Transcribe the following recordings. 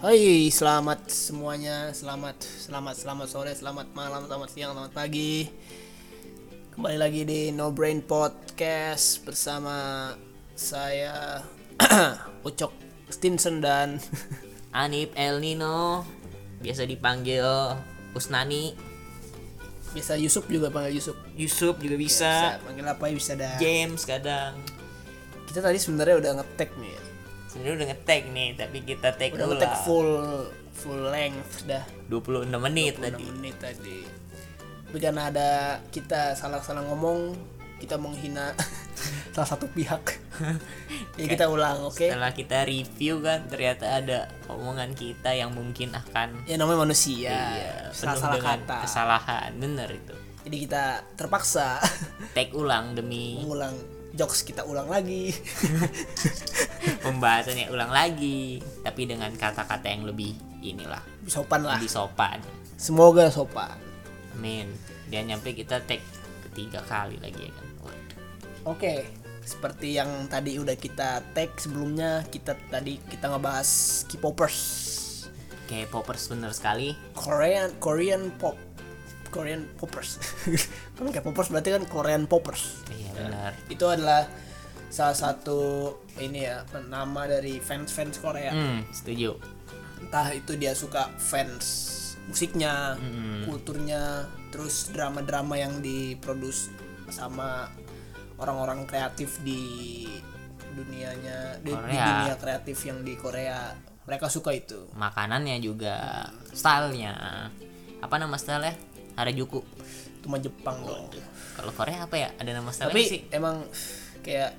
Hai, selamat semuanya. Selamat, selamat, selamat sore, selamat malam, selamat siang, selamat pagi. Kembali lagi di No Brain Podcast bersama saya Ucok Stinson dan Anip El Nino biasa dipanggil Usnani bisa Yusuf juga panggil Yusuf. Yusuf juga bisa, panggil apa ya bisa dah. James kadang Kita tadi sebenarnya udah ngetek nih. ya. Sebenarnya udah ngetek nih tapi kita take Udah ulang full full length dah. 26 menit 26 tadi menit tadi. Tapi karena ada kita salah-salah ngomong, kita menghina salah satu pihak. ya kita ulang, oke? setelah kita review kan ternyata ada omongan kita yang mungkin akan Ya namanya manusia. iya, salah-salah dengan kata. kesalahan bener itu Jadi kita terpaksa take ulang demi mengulang jokes kita ulang lagi. pembahasannya ulang lagi tapi dengan kata-kata yang lebih inilah Sopan lah. lebih sopan Semoga sopan. amin dia nyampe kita take ketiga kali lagi ya kan. Oke, seperti yang tadi udah kita tag sebelumnya, kita tadi kita ngebahas K-popers. Kayak poppers bener sekali Korean Korean pop. Korean poppers. kan K-popers berarti kan Korean poppers. Iya benar Itu adalah salah satu ini ya nama dari fans-fans Korea. Hmm setuju Entah itu dia suka fans musiknya, kulturnya, terus drama-drama yang diproduce sama orang-orang kreatif di dunianya di, di dunia kreatif yang di Korea. Mereka suka itu. Makanannya juga Stylenya Apa nama stylenya? Harajuku Itu mah Jepang dong. Kalau Korea apa ya? Ada nama Tapi sih? emang kayak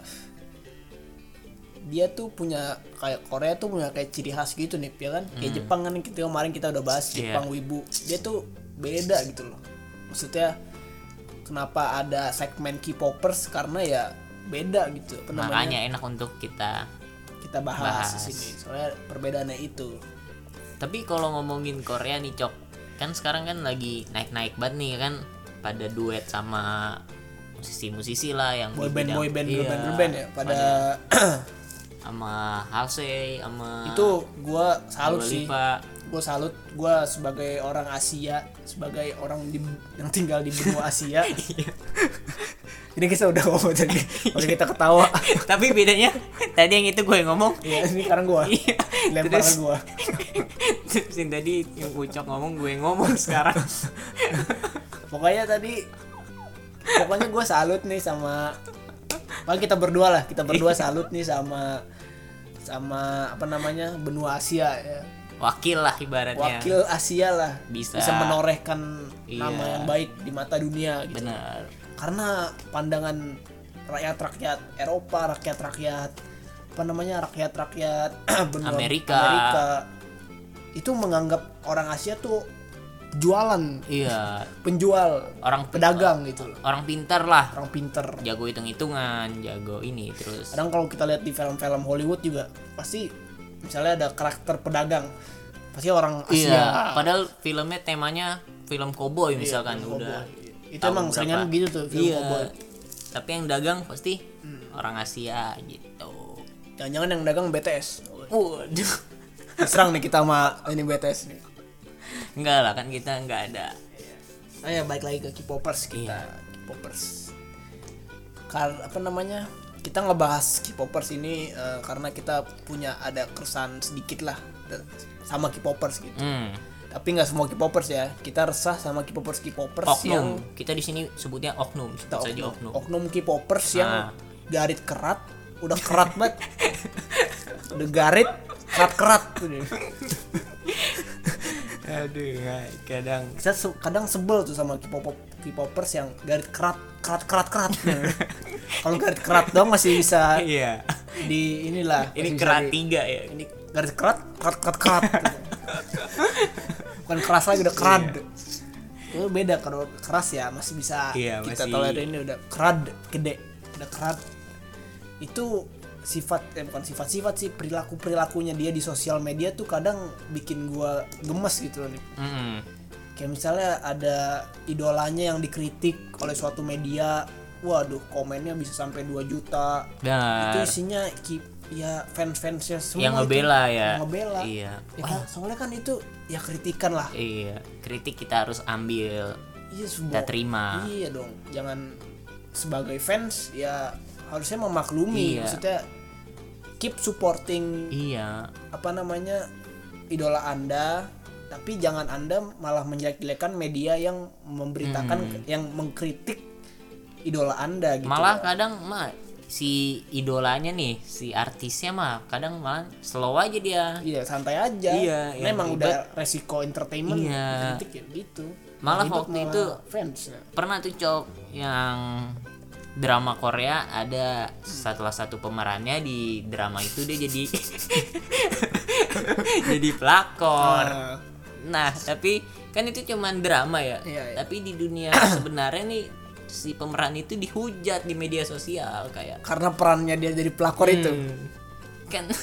dia tuh punya kayak Korea tuh punya kayak ciri khas gitu nih ya kan kayak Jepang kan kita kemarin kita udah bahas Hmm. Iya. Jepang wibu dia tuh beda gitu loh maksudnya kenapa ada segmen K-popers karena ya beda gitu Makanya enak untuk kita kita bahas, bahas. di sini soalnya perbedaannya itu Tapi kalau ngomongin Korea nih Cok Kan sekarang kan lagi naik-naik banget nih kan Pada duet sama musisi-musisi lah yang di boyband bidang- boyband Iya, band band ya pada sama Halsey sama itu gua salut sih. Lipa. gue salut. Gue sebagai orang Asia sebagai orang di, yang tinggal di benua Asia ini kita udah ngomong tadi udah kita ketawa. Tapi bedanya tadi yang itu gue yang ngomong. Ya ini sekarang gue Iya. lempar Terus- gue Terus yang tadi yang Ucok ngomong gue yang ngomong sekarang. Pokoknya tadi pokoknya gue salut nih sama paling kita berdua lah kita berdua salut nih sama sama apa namanya benua Asia ya Wakil lah ibaratnya wakil Asia lah Bisa. menorehkan Iya. nama yang baik di mata dunia gitu Bener karena pandangan rakyat-rakyat Eropa, rakyat-rakyat apa namanya rakyat-rakyat benua Amerika. Amerika itu menganggap orang Asia tuh jualan, Iya penjual, Orang pedagang gitu loh. Orang pintar lah Orang pinter. Jago hitung-hitungan Jago ini terus Kadang kalau kita lihat di film-film Hollywood juga pasti misalnya ada karakter pedagang pasti orang Asia. Iya Padahal filmnya temanya Film cowboy misalkan film udah cowboy. Itu emang seringan gitu tuh film Iya cowboy. Tapi yang dagang pasti Orang Asia gitu Jangan-jangan yang dagang BTS. Waduh Serang nih kita sama ini BTS nih. Enggak lah kan kita enggak ada Oh ya balik lagi ke K-popers kita. Iya. K-popers. Kar apa namanya? Kita ngebahas K-popers ini eh, karena kita punya ada keresahan sedikit lah da- sama K-popers gitu. Hmm Tapi nggak semua K-popers ya. Kita resah sama K-popers K-popers yang Oknum Kita di sini sebutnya oknum Sebut kita saja oknum, oknum oknum K-popers yang Ah. garit kerat, udah kerat banget. udah garit kerat-kerat Aduh kadang kita se- kadang sebel tuh sama K-pop K-popers yang garit kerat kerat kerat kerat. Kalau garit kerat dong masih bisa Iya. di inilah Ini kerat di- tiga ya? ini garis kerat kerat kerat kerat. Bukan keras lagi udah kerad. Itu beda kalau keras ya masih bisa Iya, kita masih- tolerir ini udah kerad gede udah kerad. Itu sifat eh bukan sifat-sifat sih perilaku perilakunya dia di sosial media tuh kadang bikin gua gemes gitu loh nih. Mm-mm. Kayak misalnya ada idolanya yang dikritik oleh suatu media waduh komennya bisa sampai 2 juta. Itu Benar. isinya K- ya fans-fansnya semua yang itu. ngebela ya. Yang ngebela. Iya. Ya kan, soalnya kan itu ya kritikan lah. Iya. Kritik kita harus ambil. Iya kita terima. Iya dong. Jangan sebagai fans ya harusnya memaklumi. Iya. maksudnya keep supporting iya. apa namanya idola anda tapi jangan anda malah menjelek-jelekan media yang memberitakan yang mengkritik idola anda gitu. Hmm. malah kadang mah si idolanya nih si artisnya mah kadang malah slow aja dia. Iya santai aja. Iya, memang udah resiko entertainment Iya. kritik ya gitu. Malah Ribet waktu malah itu fans. ya. pernah tuh cok yang drama Korea ada salah satu pemerannya di drama itu dia jadi jadi pelakor. Nah, nah tapi kan itu cuman drama ya Iya, iya. tapi di dunia sebenarnya nih si pemeran itu dihujat di media sosial kayak karena perannya dia jadi pelakor itu Hmm. kan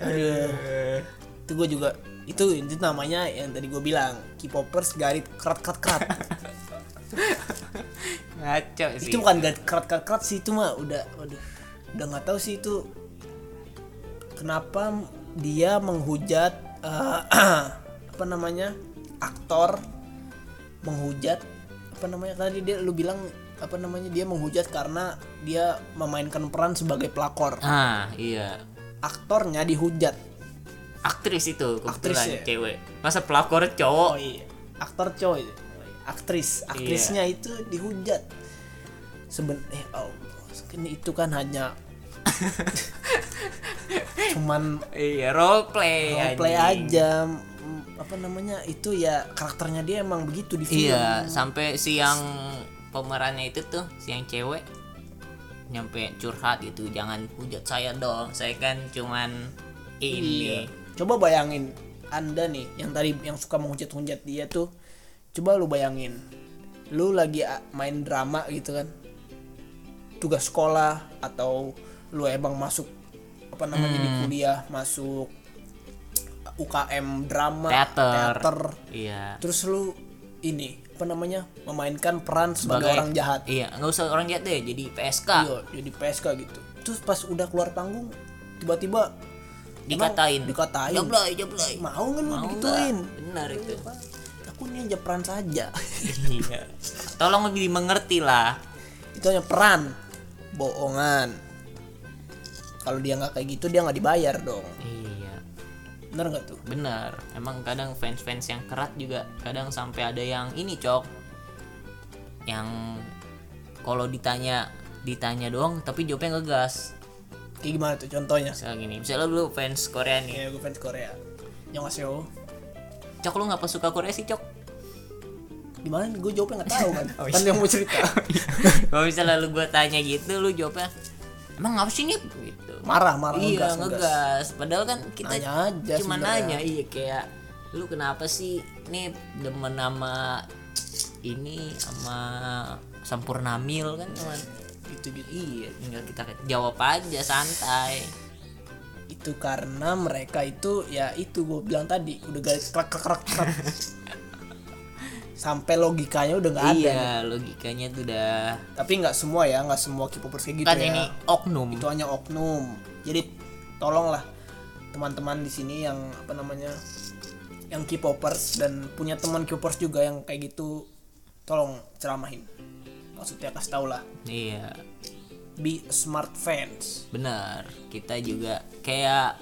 Aduh. itu gue juga itu itu namanya yang tadi gue bilang K-popers garit kerat kerat kerat ngaco sih itu bukan garit kerat kerat kerat sih itu mah udah udah udah nggak tahu sih itu kenapa dia menghujat eh, apa namanya aktor menghujat apa namanya tadi dia lu bilang apa namanya dia menghujat karena dia memainkan peran sebagai pelakor. Ah iya. Aktornya dihujat. Aktris itu Aktris ya? cewek. Masa pelakor cowok? Oh iya, aktor cowok. Aktris, aktrisnya itu dihujat. Seben eh Allah, kan itu kan hanya cuman iya role play role play anjing. aja. Mm, Apa namanya? Itu ya karakternya dia emang begitu di film. iya sampai si yang pemerannya itu tuh si yang cewek nyampe curhat gitu jangan hujat saya dong saya kan cuman Iya. ini Coba bayangin Anda nih yang tadi yang suka menghujat-hujat dia tuh. Coba lu bayangin. Lu lagi main drama gitu kan. Tugas sekolah atau lu emang masuk apa namanya di Hmm. kuliah, masuk UKM drama, Teater. teater. iya Terus lu ini apa namanya? memainkan peran sebagai, orang jahat. iya nggak usah orang jahat deh jadi PSK Iya, jadi PSK gitu. Terus pas udah keluar panggung tiba-tiba dikatain dikatain. joblay joblay Mau nggak lu mau digituin? benar itu Aku ini aja peran saja. iya tolong lebih dimengerti lah itu hanya peran bohongan kalau dia nggak kayak gitu dia nggak dibayar dong. Iya. Bener nggak tuh? Benar emang kadang fans-fans yang kerat juga kadang sampai ada yang ini cok. Yang kalau ditanya ditanya doang tapi jawabnya ngegas. Kayak gimana tuh contohnya? Misalnya gini misalnya lu fans Korea nih. Ya gue fans Korea. Annyeonghaseyo cok lu ngapa suka Korea sih cok? Gimana? Gue jawabnya nggak tahu kan? Oh, kan iya. yang mau cerita. Kalau misalnya lu gua tanya gitu lu jawabnya emang ngapa sih nih gitu. Marah marah iya ngegas, ngegas. ngegas. Padahal kan kita Nanya aja cuma nanya iya kayak lu kenapa sih nih demen sama ini sama Sampurnamil kan cuman gitu gitu iya tinggal kita jawab aja santai. Itu karena mereka itu ya itu gue bilang tadi udah garis krak krak krak krak. sampai logikanya udah nggak ada. iya logikanya tuh udah tapi nggak semua ya nggak semua K-popers kayak gitu kan ya. ini oknum. Itu hanya oknum. Jadi tolonglah teman-teman di sini yang apa namanya yang K-popers dan punya teman K-popers juga yang kayak gitu tolong ceramahin. Maksudnya kasih tau lah. Iya. Be smart fans. Benar. Kita juga kayak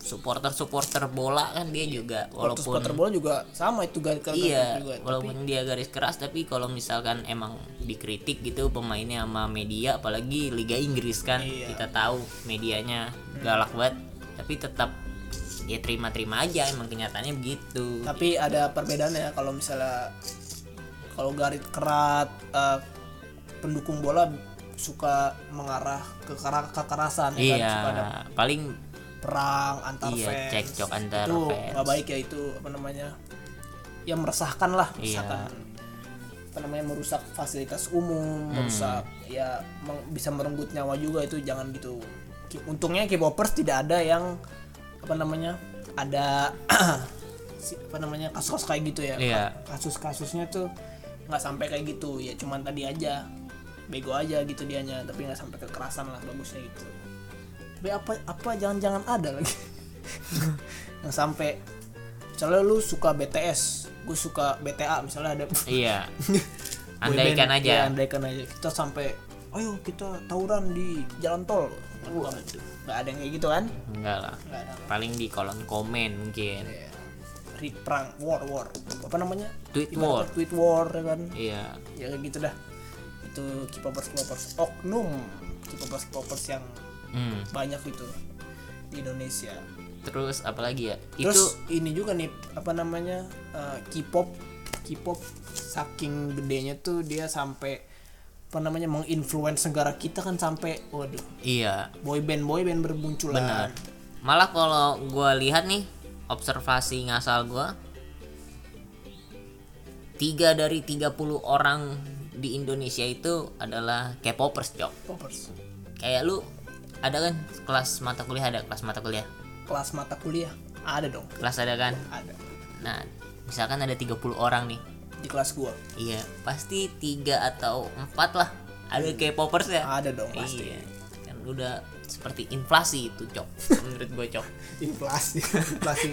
supporter supporter bola kan dia juga walaupun supporter bola juga sama itu garis garis iya juga tapi walaupun dia garis keras tapi kalau misalkan emang dikritik gitu pemainnya sama media apalagi Liga Inggris kan Iya. kita tahu medianya galak banget tapi tetap ya terima-terima aja emang kenyataannya begitu tapi ada perbedaannya kalau misalnya kalau garis kerat eh, pendukung bola suka mengarah ke kera- kekerasan ya kan iya suka ada paling perang antar Iya, fans cekcok antar itu nggak baik ya itu apa namanya ya meresahkan lah Iya. meresahkan apa namanya merusak fasilitas umum Hmm. merusak ya bisa merenggut nyawa juga itu jangan gitu untungnya K-popers tidak ada yang apa namanya ada si- apa namanya kasus-kasus kayak gitu ya Iya. kasus-kasusnya tuh nggak sampai kayak gitu ya cuman tadi aja bego aja gitu dianya tapi nggak sampai kekerasan lah bagusnya gitu tapi apa apa jangan-jangan ada lagi? Yang sampai misalnya lu suka BTS gue suka BTA misalnya ada iya. Andaikan aja. Ya, andaikan aja. Kita sampai ayo kita tawuran di jalan tol. Wah, nggak ada. Yang kayak gitu kan? Enggak lah. Nggak ada. Paling di kolom komen mungkin. Ya. Ri- perang war war. Apa namanya? Tweet Ibaratnya war. tweet war ya kan? Iya. Ya kayak gitu dah. Itu K-popers K-popers. Oknum. K-popers K-popers yang Hmm. banyak itu di Indonesia. Terus apalagi ya? Itu terus ini juga nih apa namanya eh, K-pop. K-pop saking gedenya tuh dia sampai apa namanya menginfluence negara kita kan sampai waduh. Iya. Boyband boyband bermunculan benar. Malah kalau gua lihat nih observasi ngasal gua tiga dari 30 orang di Indonesia itu adalah K-popers cok K-popers. Kayak lu ada kan kelas mata kuliah ada kelas mata kuliah? Kelas mata kuliah? Ada dong. Kelas ada kan? Ada. Nah misalkan ada 30 orang nih. Di kelas gua? Iya pasti tiga atau empat lah. Ada K-popers ya? Ada dong pasti. Iya. Kan udah seperti inflasi itu cok. Menurut gue cok. Inflasi. Inflasi.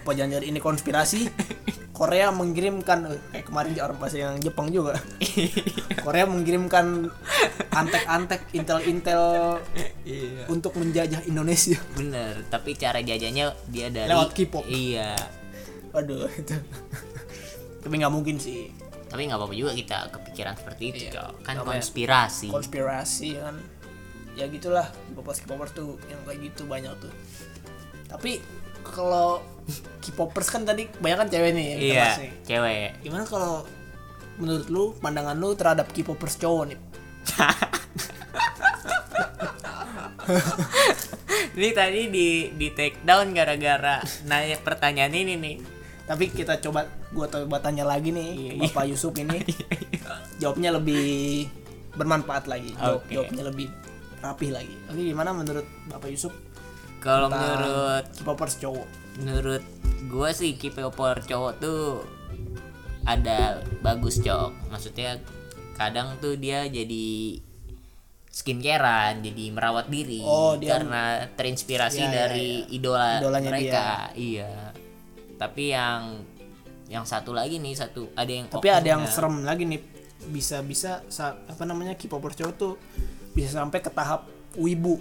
Apa jangan ini konspirasi Korea mengirimkan eh, kayak kemarin di orang bahasa yang Jepang juga. Korea mengirimkan antek-antek intel-intel iya. untuk menjajah Indonesia. Bener tapi cara jajanya dia dari Lewat K-pop. iya. Waduh itu. Tapi nggak mungkin sih. Tapi nggak apa-apa juga kita kepikiran seperti itu Iya. cok. Kan Namanya konspirasi. Konspirasi kan. Ya gitulah K-popers K-popers tuh yang kayak gitu banyak tuh. Tapi kalau K-popers kan tadi banyak kan cewek nih yang kita iya nih. cewek. Gimana kalau menurut lu pandangan lu terhadap K-popers cowok nih? Ini tadi di di take down gara-gara nanya pertanyaan ini nih. Tapi kita coba gua coba tanya lagi nih ke Bapak Yusuf ini. Jawabnya lebih bermanfaat lagi. Jawab- jawabnya lebih rapih lagi. Oke gimana menurut Bapak Yusuf kalau menurut K-popers cowok menurut gue sih K-popper cowok tuh ada bagus cok. Maksudnya kadang tuh dia jadi skincarean jadi merawat diri Oh, dia- karena terinspirasi Ya, ya, dari idola Idolanya mereka. Iya. Tapi yang yang satu lagi nih satu ada yang tapi ada yang serem lagi nih. Bisa-bisa sa- apa namanya K-popers cowok tuh bisa sampai ke tahap wibu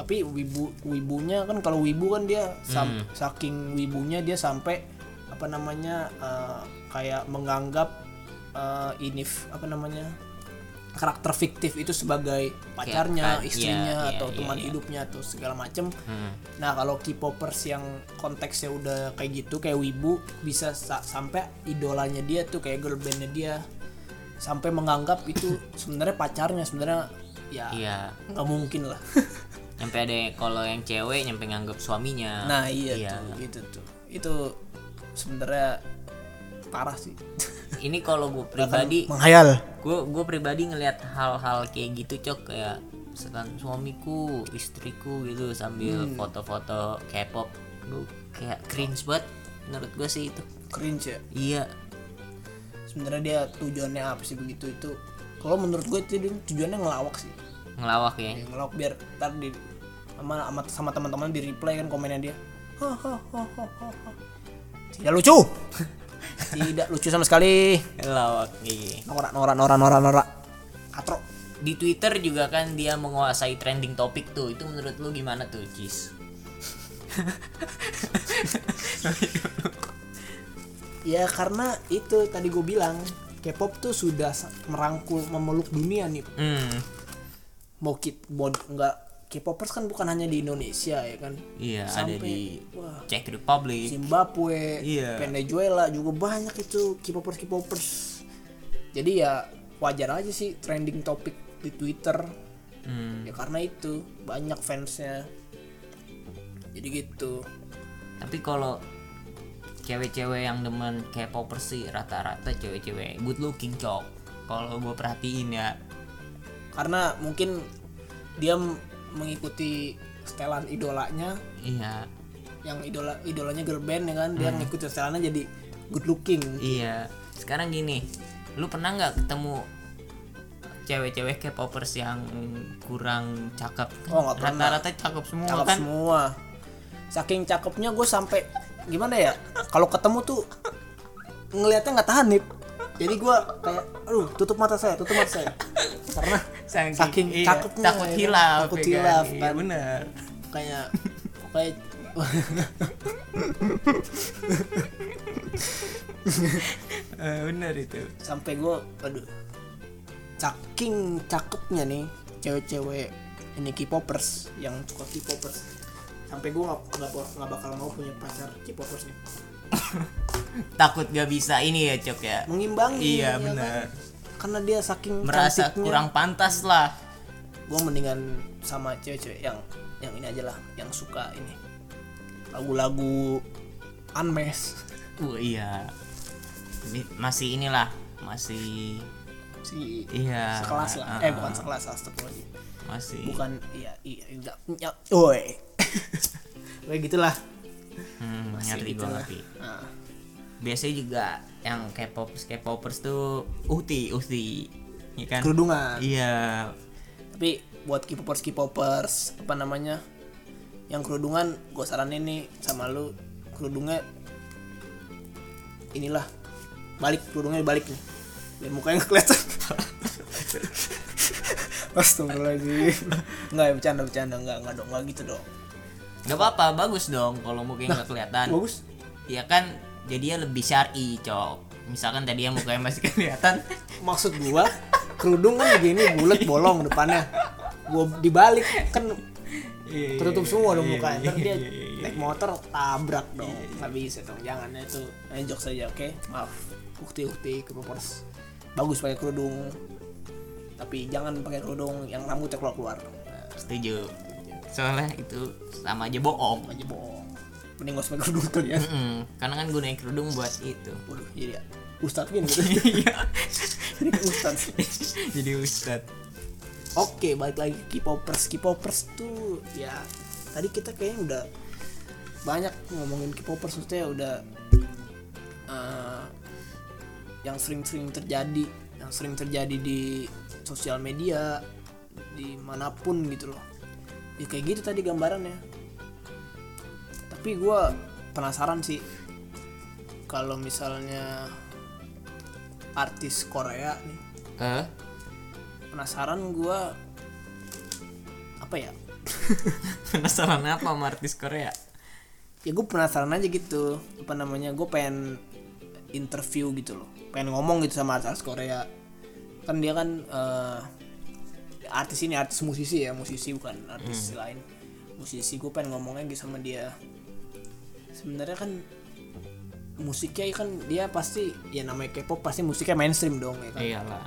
tapi wibu wibunya kan kalau wibu kan dia sam- saking wibunya dia sampai apa namanya eh, kayak menganggap eh, ini f- apa namanya karakter fiktif itu sebagai pacarnya, kan, istrinya iya, atau iya, teman iya. hidupnya atau segala macem. Hmm. Nah kalau K-popers yang konteksnya udah kayak gitu kayak wibu bisa sa- sampai idolanya dia tuh kayak girl bandnya dia sampai menganggap itu sebenarnya pacarnya sebenarnya ya iya nggak mungkin lah. nyampe ada kalau yang cewek nyampe nganggap suaminya nah iya, Iya. tuh itu tuh itu sebenarnya parah sih. ini kalau gue pribadi Menghayal. gue gue pribadi ngelihat hal-hal kayak gitu cok kayak misalkan suamiku istriku gitu sambil Hmm. foto-foto K-pop gue kayak cringe banget menurut gue sih itu Cringe ya. iya Sebenarnya dia tujuannya apa sih begitu itu? Kalau menurut gue itu tujuannya ngelawak sih. ngelawak ya Ya, ngelawak biar ntar di sama sama, sama teman-teman di reply kan komennya dia. Tidak lucu. Tidak lucu sama sekali. iya Norak norak norak norak norak. Katro. di Twitter juga kan dia menguasai trending topik tuh itu menurut lu gimana tuh Cis Ya karena itu tadi gue bilang K-pop tuh sudah merangkul memeluk dunia nih. hmm Mau kit bod nggak K-popers kan bukan hanya di Indonesia ya kan. iya ada Sampai di wah Czech Republic Zimbabwe, Iya. Venezuela juga banyak itu K-popers K-popers. Jadi ya wajar aja sih trending topik di Twitter. hmm. Ya karena itu banyak fansnya. Jadi gitu. tapi kalau cewek-cewek yang demen K-popers sih rata-rata cewek-cewek good looking cok kalau gue perhatiin ya Karena mungkin dia mengikuti setelan idolanya. Iya. Yang idola idolanya girl band ya kan dia ngikutin setelannya jadi good looking. Iya. Sekarang gini, lu pernah nggak ketemu cewek-cewek K-popers yang kurang cakep? Kan Oh, rata-rata cakep semua cakep kan? semua. Saking cakepnya gue sampai gimana ya kalau ketemu tuh ngelihatnya nggak tahan nih jadi gue kayak aduh tutup mata saya tutup mata saya. Karena saking, saking iya, cakepnya takut ya kan? hilaf takut ya kan? hilaf Iya, kan? bener. Kayak kayak Eh, bener itu. Sampai gue aduh saking cakepnya nih cewek-cewek ini K-popers yang suka K-popers. Sampai gue nggak nggak nggak bakal mau punya pacar K-popers nih. Takut gak bisa ini ya cok ya? Mengimbangi iya ya kan? Karena dia saking merasa cantiknya. kurang pantas lah. Gue mendingan sama cewek-cewek yang yang ini aja lah yang suka ini. Lagu-lagu unmesh uh iya. Ini masih inilah masih si iya. sekelas lah. Ah, eh bukan sekelas astagfirullahaladzim. Masih. Bukan iya iya enggak ya, oi. Kayak gitulah. Hmm, Masih ngerti gitu lah. ngerti. Nah, biasanya juga yang K-popers K-popers tuh uhti uhti. Ya kan? Kerudungan. Iya. Tapi buat K-popers K-popers apa namanya yang kerudungan gue saranin nih sama lu kerudungnya inilah balik kerudungnya balik nih. Biar mukanya kelihatan. Astagfirullahaladzim. Enggak ya bercanda bercanda. Enggak enggak dong Enggak gitu dong. Nggak apa-apa bagus dong kalau mukanya nggak kelihatan. Bagus. Ya kan jadinya lebih syari cok. Misalkan tadi yang mukanya masih kelihatan. Maksud gua Kerudung kan begini bulat bolong depannya. Gua dibalik Kan tertutup semua dong Iya, mukanya. Ntar iya, dia iya, iya. naik motor tabrak dong. Nggak bisa dong Jangan. Itu Ini jokes saja oke? Maaf. Ukti-ukti ke popers Bagus pakai kerudung. Tapi jangan pakai kerudung Yang rambutnya keluar-keluar. Nah, setuju. Soalnya itu sama aja bohong. Aja bohong Mending gak usah pakai kerudung tuh ya. Mm-mm, karena kan gunain kerudung buat itu. Waduh jadi ya Ustadz gini gitu. Iya. Jadi Ustadz. Jadi ustad Oke, balik lagi ke K-popers. K-popers tuh ya tadi kita kayaknya udah banyak ngomongin K-popers. Maksudnya udah eh, yang sering-sering terjadi, yang sering terjadi di sosial media, di mana pun gitu loh. Ya kayak gitu tadi gambarannya. Tapi gua penasaran sih kalau misalnya artis Korea nih eh penasaran gua apa ya? Penasaran apa sama artis Korea? Ya gue penasaran aja gitu apa namanya gue pengen interview gitu loh pengen ngomong gitu sama artis Korea. Kan dia kan eh, artis ini artis musisi ya musisi bukan artis lain. Musisi gue pengen ngomongnya gitu sama dia sebenarnya kan musiknya kan dia pasti ya namanya K-pop pasti musiknya mainstream dong ya kan? Iyalah.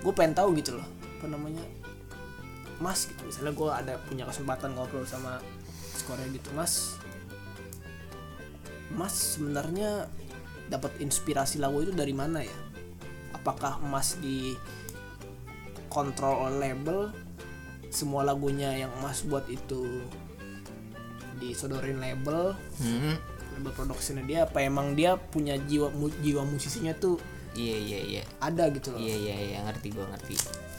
Gue pengen tahu gitu loh apa namanya mas gitu. Misalnya gue ada punya kesempatan ngobrol sama Korea gitu mas. Mas sebenarnya dapat inspirasi lagu itu dari mana ya? Apakah mas di kontrol label semua lagunya yang mas buat itu disodorin label hmm. label produksinya dia apa emang dia punya jiwa mu- jiwa musisinya tuh iya iya iya. ada gitu loh. Iya iya iya. Ngerti gua ngerti.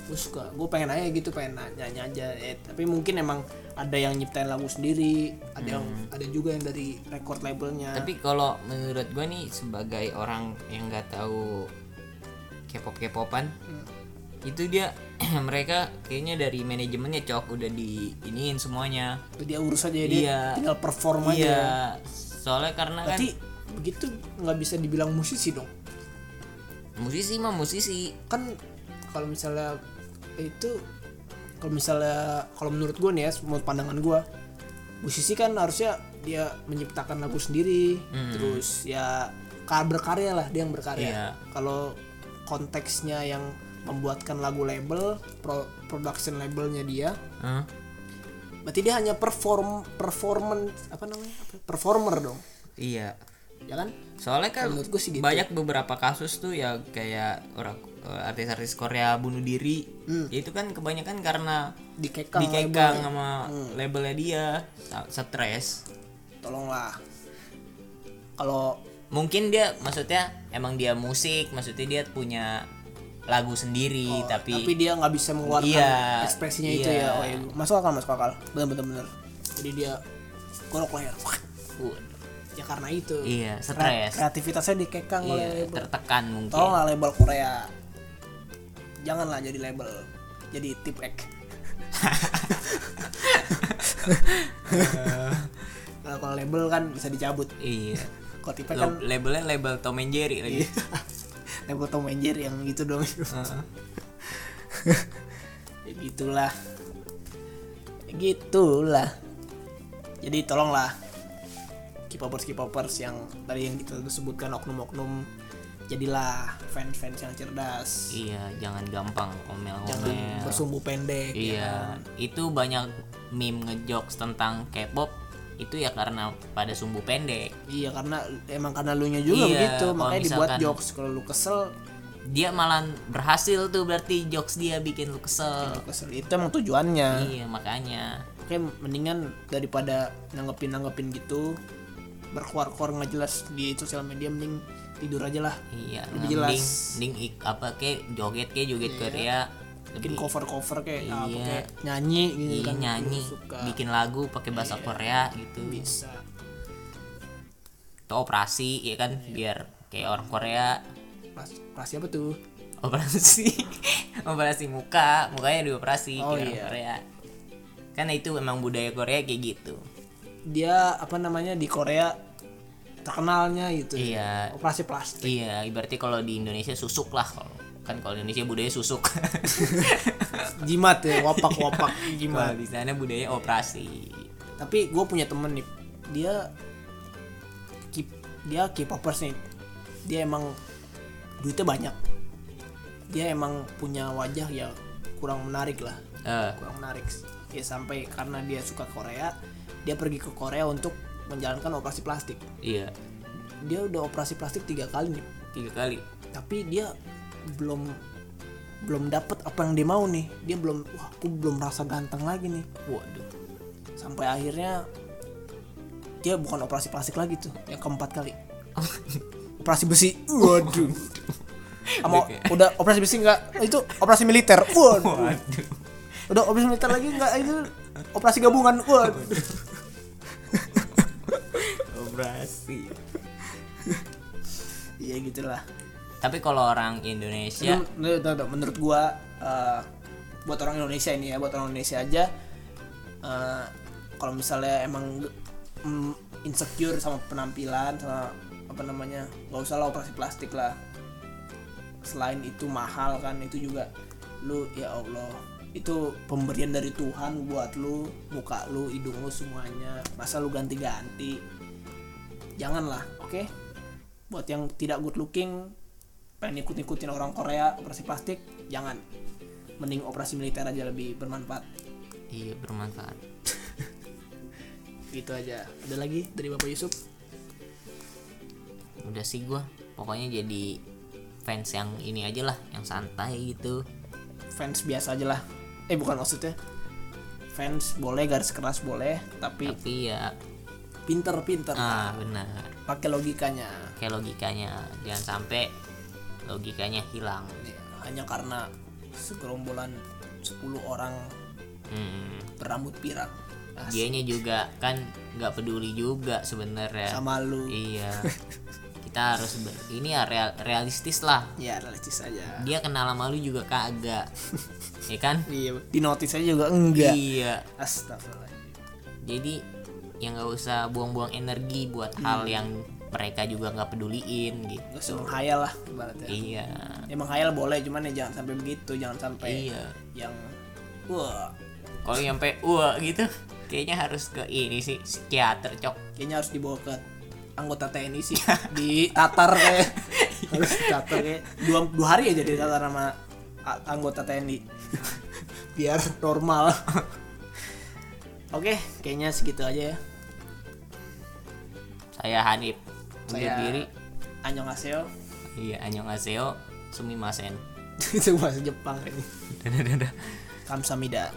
Gue suka. Gue pengen aja gitu pengen nanya aja. Eh, tapi mungkin emang ada yang nyiptain lagu sendiri ada yang ada juga yang dari record labelnya. Tapi kalau menurut gue nih sebagai orang yang nggak tahu K-pop K-popan itu dia mereka kayaknya dari manajemennya cok udah di iniin semuanya. Dia urus aja ya, dia Iya. tinggal perform aja. Iya. Soalnya karena kan berarti begitu nggak bisa dibilang musisi dong? Musisi mah musisi. Kan kalau misalnya itu kalau misalnya kalau menurut gue nih ya menurut pandangan gue musisi kan harusnya dia menciptakan lagu sendiri terus ya ka- berkarya lah dia yang berkarya. Iya. kalau konteksnya yang membuatkan lagu label pro, production labelnya dia Hah? berarti dia hanya perform performance apa namanya apa? performer dong iya ya kan soalnya kan Menurut gua sih gitu. banyak beberapa kasus tuh ya kayak orang eh, artis-artis Korea bunuh diri Hmm. Ya itu kan kebanyakan karena dikekang dikekang labelnya. sama labelnya dia stres tolonglah kalau mungkin dia maksudnya emang dia musik maksudnya dia punya lagu sendiri tapi, tapi dia nggak bisa mengeluarkan Iya, ekspresinya itu iya. ya. Oh, iya. masuk akal masuk akal. Bener bener bener jadi dia golok Waduh, ya karena itu. Iya stres. kreativitasnya dikekang oleh iya label. tertekan mungkin. Tolonglah label Korea. Janganlah jadi label jadi tip ek. Nah, kalau label kan bisa dicabut. Iya. Kalau tip ek kan labelnya label Tom and Jerry lagi label Tom and Jerry yang gitu dong. Heeh. ya gitulah. Ya gitulah. Jadi tolonglah K-popers K-popers yang tadi yang kita sebutkan oknum-oknum jadilah fans-fans yang cerdas. Iya jangan gampang jangan omel-omel. bersumbu pendek ya iya kan? itu banyak meme ngejokes tentang K-pop itu ya karena pada sumbu pendek. Iya karena emang karena lu nya juga Iya, begitu. makanya dibuat jokes. Kalau lu kesel dia malah berhasil tuh berarti jokes dia bikin lu kesel. lu kesel. Itu emang tujuannya. Iya makanya. Oke mendingan daripada nanggepin nanggepin gitu berkuar-kuar nggak jelas di sosial media mending tidur aja lah. Iya Lebih mending jelas. mending ik- apa kayak joget kayak joget Korea bikin lebih cover cover kayak apa Iya. kayak nyanyi gitu iya, kan. nyanyi. Suka. Bikin lagu pakai bahasa Korea gitu. bisa. Atau operasi ya kan? Biar kayak orang Korea. Pas siapa tuh? Operasi. Operasi muka. Mukanya dioperasi Oh, kayak orang iya. Korea. Kan itu emang budaya Korea kayak gitu. Dia apa namanya di Korea terkenalnya gitu. Iya. operasi plastik. Iya ibaratnya kalau di Indonesia susuk lah kalau kan kalau di Indonesia budaya susuk. Jimat ya wapak wapak kalau jimat di sana budaya operasi. Tapi gue punya temen nih dia keep dia K-popers nih. Dia emang duitnya banyak. Dia emang punya wajah ya kurang menarik lah. Eh. Kurang menarik. Ya sampai karena dia suka Korea dia pergi ke Korea untuk menjalankan operasi plastik. Iya. Dia udah operasi plastik tiga kali nih. Tiga kali. Tapi dia belum belum dapat apa yang dia mau nih. Dia belum wah aku belum merasa ganteng lagi nih. Waduh. Sampai akhirnya dia bukan operasi plastik lagi tuh yang keempat kali. Operasi besi. Waduh. Sama udah operasi besi enggak itu operasi militer. Waduh. Udah operasi militer lagi enggak itu operasi gabungan. Waduh. Operasi. Iya gitulah tapi kalau orang Indonesia itu- itu, menurut gua eh, buat orang Indonesia ini ya buat orang Indonesia aja eh, kalau misalnya emang mm, insecure sama penampilan sama apa namanya nggak usah lah operasi plastik lah. Selain itu mahal kan itu juga lu ya Allah. Itu pemberian dari Tuhan buat lu muka lu hidung lu semuanya. Masa lu ganti-ganti? Janganlah oke? Buat yang tidak good looking pengen ikut-ikutin orang Korea operasi plastik jangan. Mending operasi militer aja lebih bermanfaat. Iya bermanfaat. Gitu aja. Ada lagi dari Bapak Yusuf? Udah sih gua. Pokoknya jadi fans yang ini aja lah yang santai gitu. Fans biasa aja lah. Eh bukan maksudnya. Fans boleh garis keras boleh tapi tapi ya pinter-pinter. Ah benar. Pakai logikanya. Kayak logikanya. Jangan sampai logikanya hilang. Ya, hanya karena segerombolan 10 orang hmm. berambut pirang. Asik. dianya juga kan nggak peduli juga sebenarnya. Sama lu. Iya. Kita harus ber- ini ya real- realistis lah. Ya realistis aja. Dia kenal sama lu juga kagak. Ya kan? Iya di notis aja juga enggak. Iya. Astagfirullah jadi yang nggak usah buang-buang energi buat hal yang mereka juga nggak peduliin Gak usah gitu menghayal lah ibaratnya. Iya. Emang hayal boleh cuman ya jangan sampai begitu jangan sampai iya. yang wah. Kalau nyampe wah gitu kayaknya harus ke ini sih psikiater cok. Kayaknya harus dibawa ke anggota TNI sih di tatar kayak. Harus tatar kayak. Dua, dua hari aja di tatar sama anggota TNI biar normal. Oke kayaknya segitu aja ya. Saya Hanif Saya- diri. Annyeonghaseyo iya annyeonghaseyo sumimasen itu bahasa Jepang. Ini dadah dadah. Kamsamida